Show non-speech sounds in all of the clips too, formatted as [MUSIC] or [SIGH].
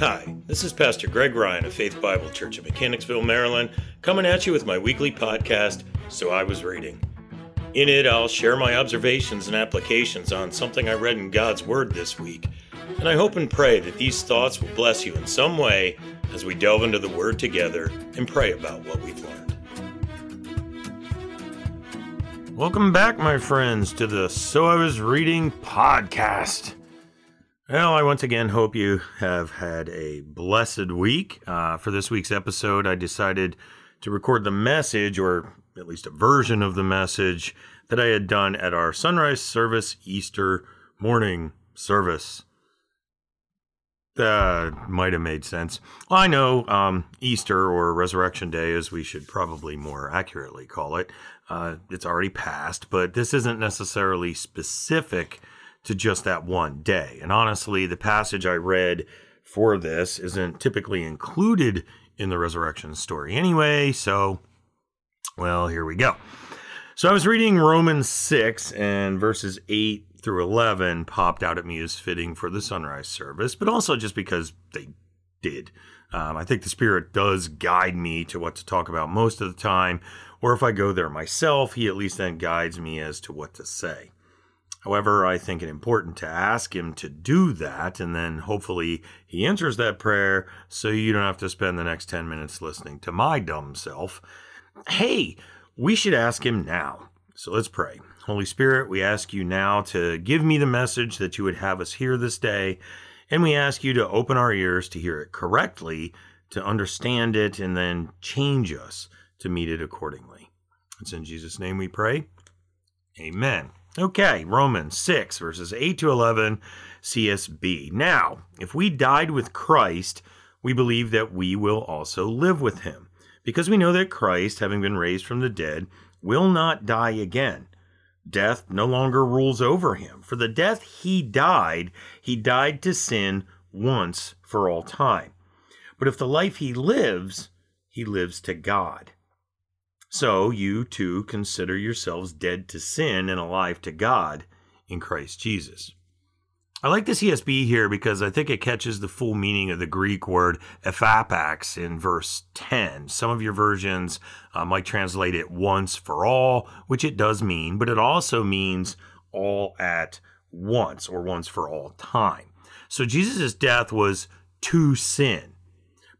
Hi, this is Pastor Greg Ryan of Faith Bible Church in Mechanicsville, Maryland, coming at you with my weekly podcast, So I Was Reading. In it, I'll share my observations and applications on something I read in God's Word this week, and I hope and pray that these thoughts will bless you in some way as we delve into the Word together and pray about what we've learned. Welcome back, my friends, to the So I Was Reading podcast. Well, I once again hope you have had a blessed week. Uh, for this week's episode, I decided to record the message, or at least a version of the message, that I had done at our sunrise service Easter morning service. That might have made sense. Well, I know um, Easter or Resurrection Day, as we should probably more accurately call it, uh, it's already passed, but this isn't necessarily specific to just that one day. And honestly, the passage I read for this isn't typically included in the resurrection story anyway, so, well, here we go. So I was reading Romans 6 and verses 8 through 11 popped out at me as fitting for the sunrise service, but also just because they did. Um, I think the Spirit does guide me to what to talk about most of the time, or if I go there myself, He at least then guides me as to what to say. However, I think it important to ask him to do that, and then hopefully he answers that prayer so you don't have to spend the next 10 minutes listening to my dumb self. Hey, we should ask him now. So let's pray. Holy Spirit, we ask you now to give me the message that you would have us hear this day, and we ask you to open our ears to hear it correctly, to understand it, and then change us to meet it accordingly. It's in Jesus' name we pray. Amen. Okay, Romans 6, verses 8 to 11, CSB. Now, if we died with Christ, we believe that we will also live with him, because we know that Christ, having been raised from the dead, will not die again. Death no longer rules over him. For the death he died, he died to sin once for all time. But if the life he lives, he lives to God. So you too consider yourselves dead to sin and alive to God in Christ Jesus. I like the CSB here because I think it catches the full meaning of the Greek word ephapax in verse 10. Some of your versions uh, might translate it once for all, which it does mean, but it also means all at once or once for all time. So Jesus' death was to sin.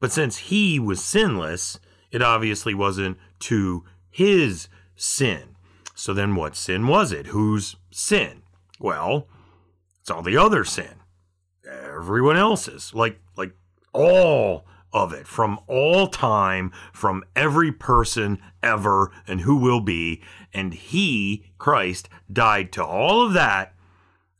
But since he was sinless, it obviously wasn't to his sin. So then what sin was it? Whose sin? Well, it's all the other sin. Everyone else's. Like like all of it from all time from every person ever and who will be and he Christ died to all of that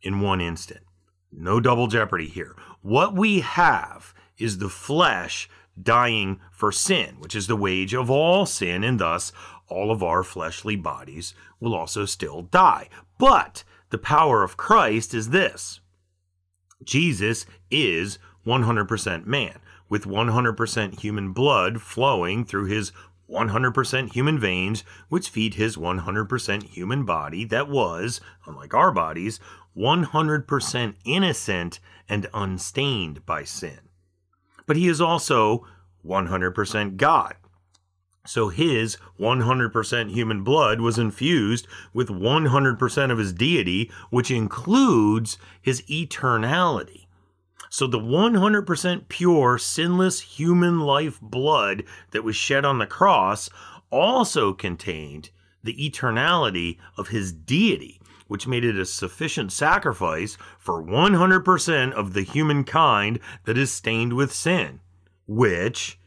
in one instant. No double jeopardy here. What we have is the flesh dying for sin, which is the wage of all sin, and thus all of our fleshly bodies will also still die. But the power of Christ is this Jesus is 100% man, with 100% human blood flowing through his 100% human veins, which feed his 100% human body that was, unlike our bodies, 100% innocent and unstained by sin. But he is also 100% God. So his 100% human blood was infused with 100% of his deity, which includes his eternality. So the 100% pure, sinless human life blood that was shed on the cross also contained the eternality of his deity, which made it a sufficient sacrifice for 100% of the humankind that is stained with sin, which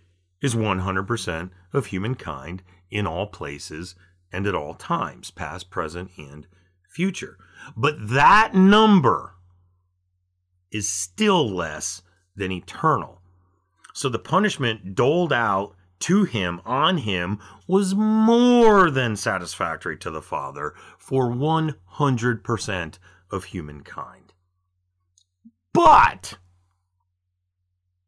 is 100% of humankind in all places and at all times, past, present, and future. But that number is still less than eternal. So the punishment doled out to him on him was more than satisfactory to the Father for 100% of humankind. But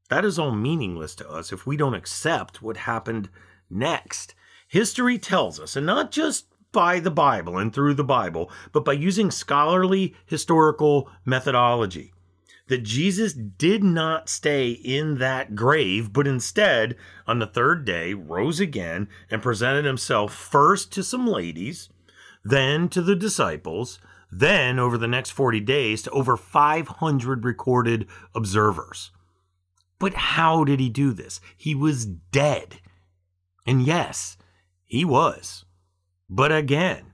that is all meaningless to us if we don't accept what happened next. History tells us, and not just by the Bible and through the Bible, but by using scholarly historical methodology, that Jesus did not stay in that grave, but instead, on the third day, rose again and presented himself first to some ladies, then to the disciples, then over the next 40 days to over 500 recorded observers. But how did he do this? He was dead. And yes, he was. But again,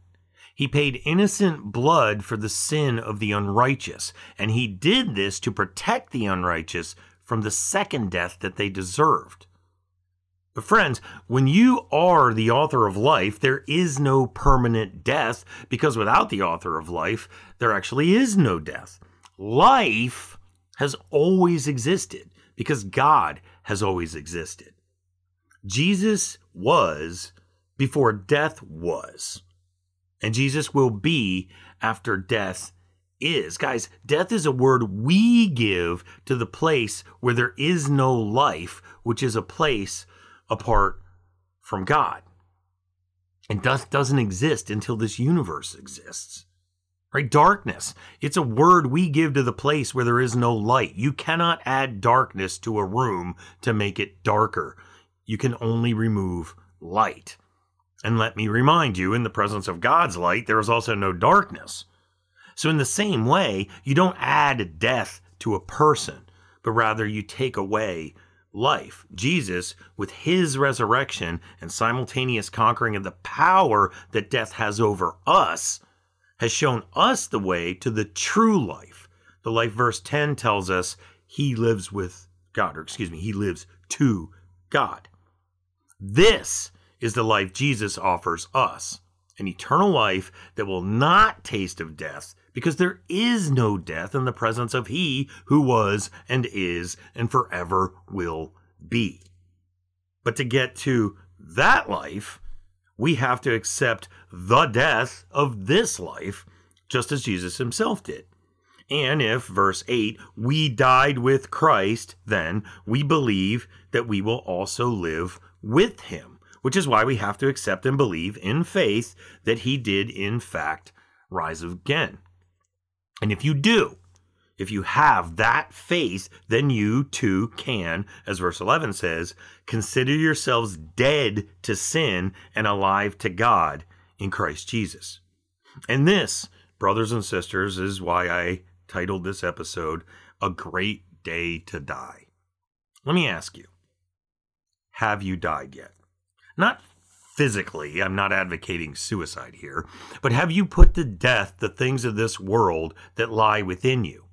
he paid innocent blood for the sin of the unrighteous, and he did this to protect the unrighteous from the second death that they deserved. But, friends, when you are the author of life, there is no permanent death, because without the author of life, there actually is no death. Life has always existed because God has always existed. Jesus was before death was and Jesus will be after death is. Guys, death is a word we give to the place where there is no life, which is a place apart from God. And death doesn't exist until this universe exists. Right? Darkness. It's a word we give to the place where there is no light. You cannot add darkness to a room to make it darker. You can only remove light. And let me remind you, in the presence of God's light, there is also no darkness. So, in the same way, you don't add death to a person, but rather you take away life. Jesus, with his resurrection and simultaneous conquering of the power that death has over us, has shown us the way to the true life. The life verse 10 tells us he lives with God, or excuse me, he lives to God. This is the life Jesus offers us an eternal life that will not taste of death, because there is no death in the presence of He who was and is and forever will be. But to get to that life, we have to accept the death of this life, just as Jesus himself did. And if, verse 8, we died with Christ, then we believe that we will also live with him which is why we have to accept and believe in faith that he did, in fact, rise again. And if you do, if you have that faith, then you too can, as verse 11 says, consider yourselves dead to sin and alive to God in Christ Jesus. And this, brothers and sisters, is why I titled this episode, A Great Day to Die. Let me ask you, have you died yet? Not physically, I'm not advocating suicide here, but have you put to death the things of this world that lie within you?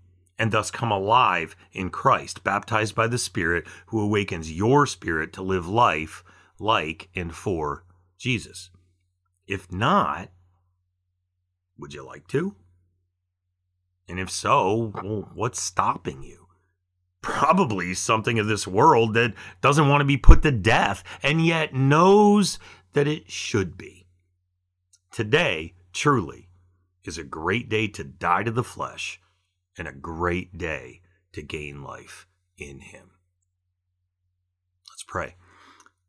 and thus come alive in Christ, baptized by the Spirit who awakens your spirit to live life like and for Jesus. If not, would you like to? And if so, well, what's stopping you? Probably something of this world that doesn't want to be put to death and yet knows that it should be. Today, truly, is a great day to die to the flesh and a great day to gain life in Him. Let's pray.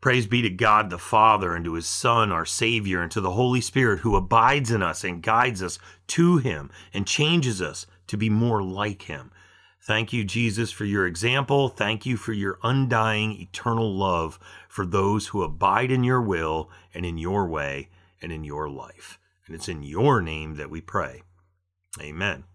Praise be to God the Father, and to His Son, our Savior, and to the Holy Spirit who abides in us and guides us to Him and changes us to be more like Him. Thank you, Jesus, for your example. Thank you for your undying, eternal love for those who abide in your will and in your way and in your life. And it's in your name that we pray. Amen.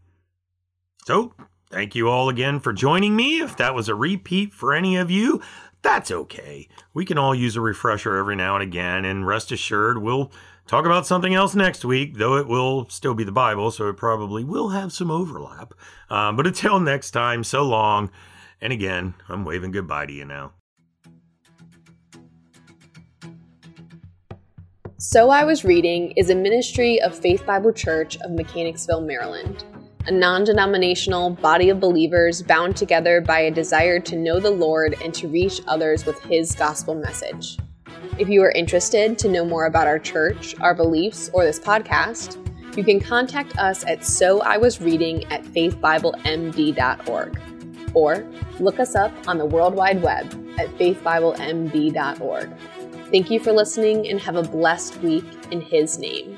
So, thank you all again for joining me. If that was a repeat for any of you, that's okay. We can all use a refresher every now and again, and rest assured, we'll talk about something else next week, though it will still be the Bible, so it probably will have some overlap. Um, but until [LAUGHS] next time, so long. And again, I'm waving goodbye to you now. So I Was Reading is a ministry of Faith Bible Church of Mechanicsville, Maryland, a non denominational body of believers bound together by a desire to know the Lord and to reach others with His gospel message. If you are interested to know more about our church, our beliefs, or this podcast, you can contact us at so I was reading at faithbiblemd.org or look us up on the World Wide Web at faithbiblemd.org. Thank you for listening and have a blessed week in His name.